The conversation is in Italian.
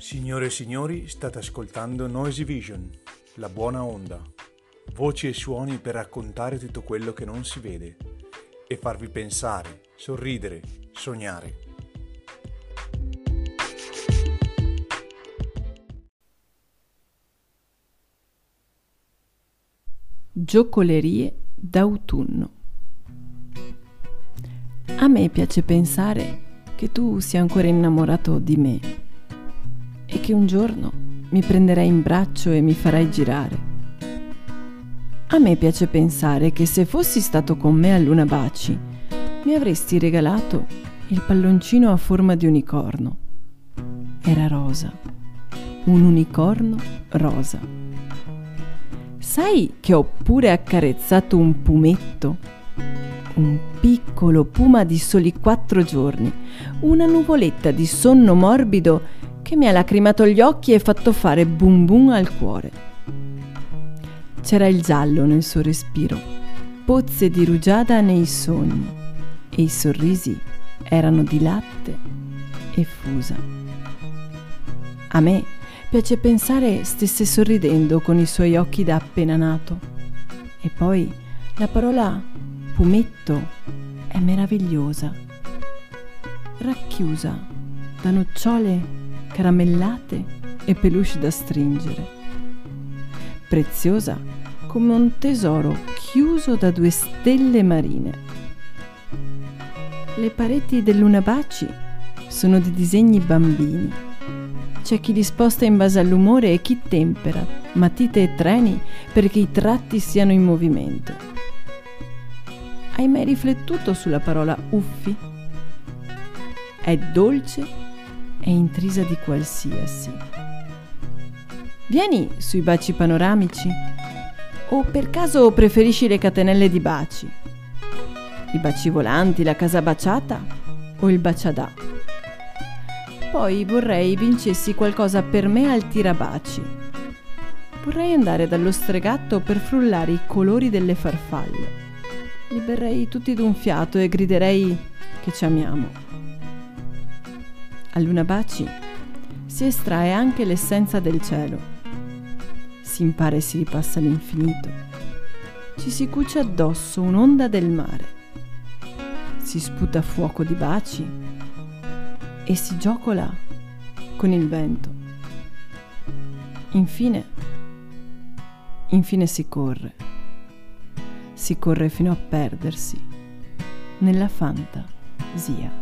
Signore e signori, state ascoltando Noisy Vision, la buona onda. Voci e suoni per raccontare tutto quello che non si vede e farvi pensare, sorridere, sognare. Giocolerie d'autunno. A me piace pensare che tu sia ancora innamorato di me che un giorno mi prenderai in braccio e mi farai girare. A me piace pensare che se fossi stato con me a Luna Baci, mi avresti regalato il palloncino a forma di unicorno. Era rosa, un unicorno rosa. Sai che ho pure accarezzato un pumetto un piccolo puma di soli quattro giorni, una nuvoletta di sonno morbido che mi ha lacrimato gli occhi e fatto fare bum bum al cuore. C'era il giallo nel suo respiro, pozze di rugiada nei sogni e i sorrisi erano di latte e fusa. A me piace pensare stesse sorridendo con i suoi occhi da appena nato. E poi la parola fumetto è meravigliosa, racchiusa da nocciole caramellate e peluche da stringere, preziosa come un tesoro chiuso da due stelle marine. Le pareti dell'Unabaci sono di disegni bambini. C'è chi li sposta in base all'umore e chi tempera matite e treni perché i tratti siano in movimento. Hai mai riflettuto sulla parola uffi? È dolce e intrisa di qualsiasi. Vieni sui baci panoramici o per caso preferisci le catenelle di baci? I baci volanti, la casa baciata o il baciadà? Poi vorrei vincessi qualcosa per me al tirabaci. Vorrei andare dallo stregatto per frullare i colori delle farfalle li berrei tutti d'un fiato e griderei che ci amiamo. A Luna Baci si estrae anche l'essenza del cielo. Si impara e si ripassa l'infinito. Ci si cuce addosso un'onda del mare. Si sputa fuoco di baci e si giocola con il vento. Infine, infine si corre si corre fino a perdersi nella fantasia.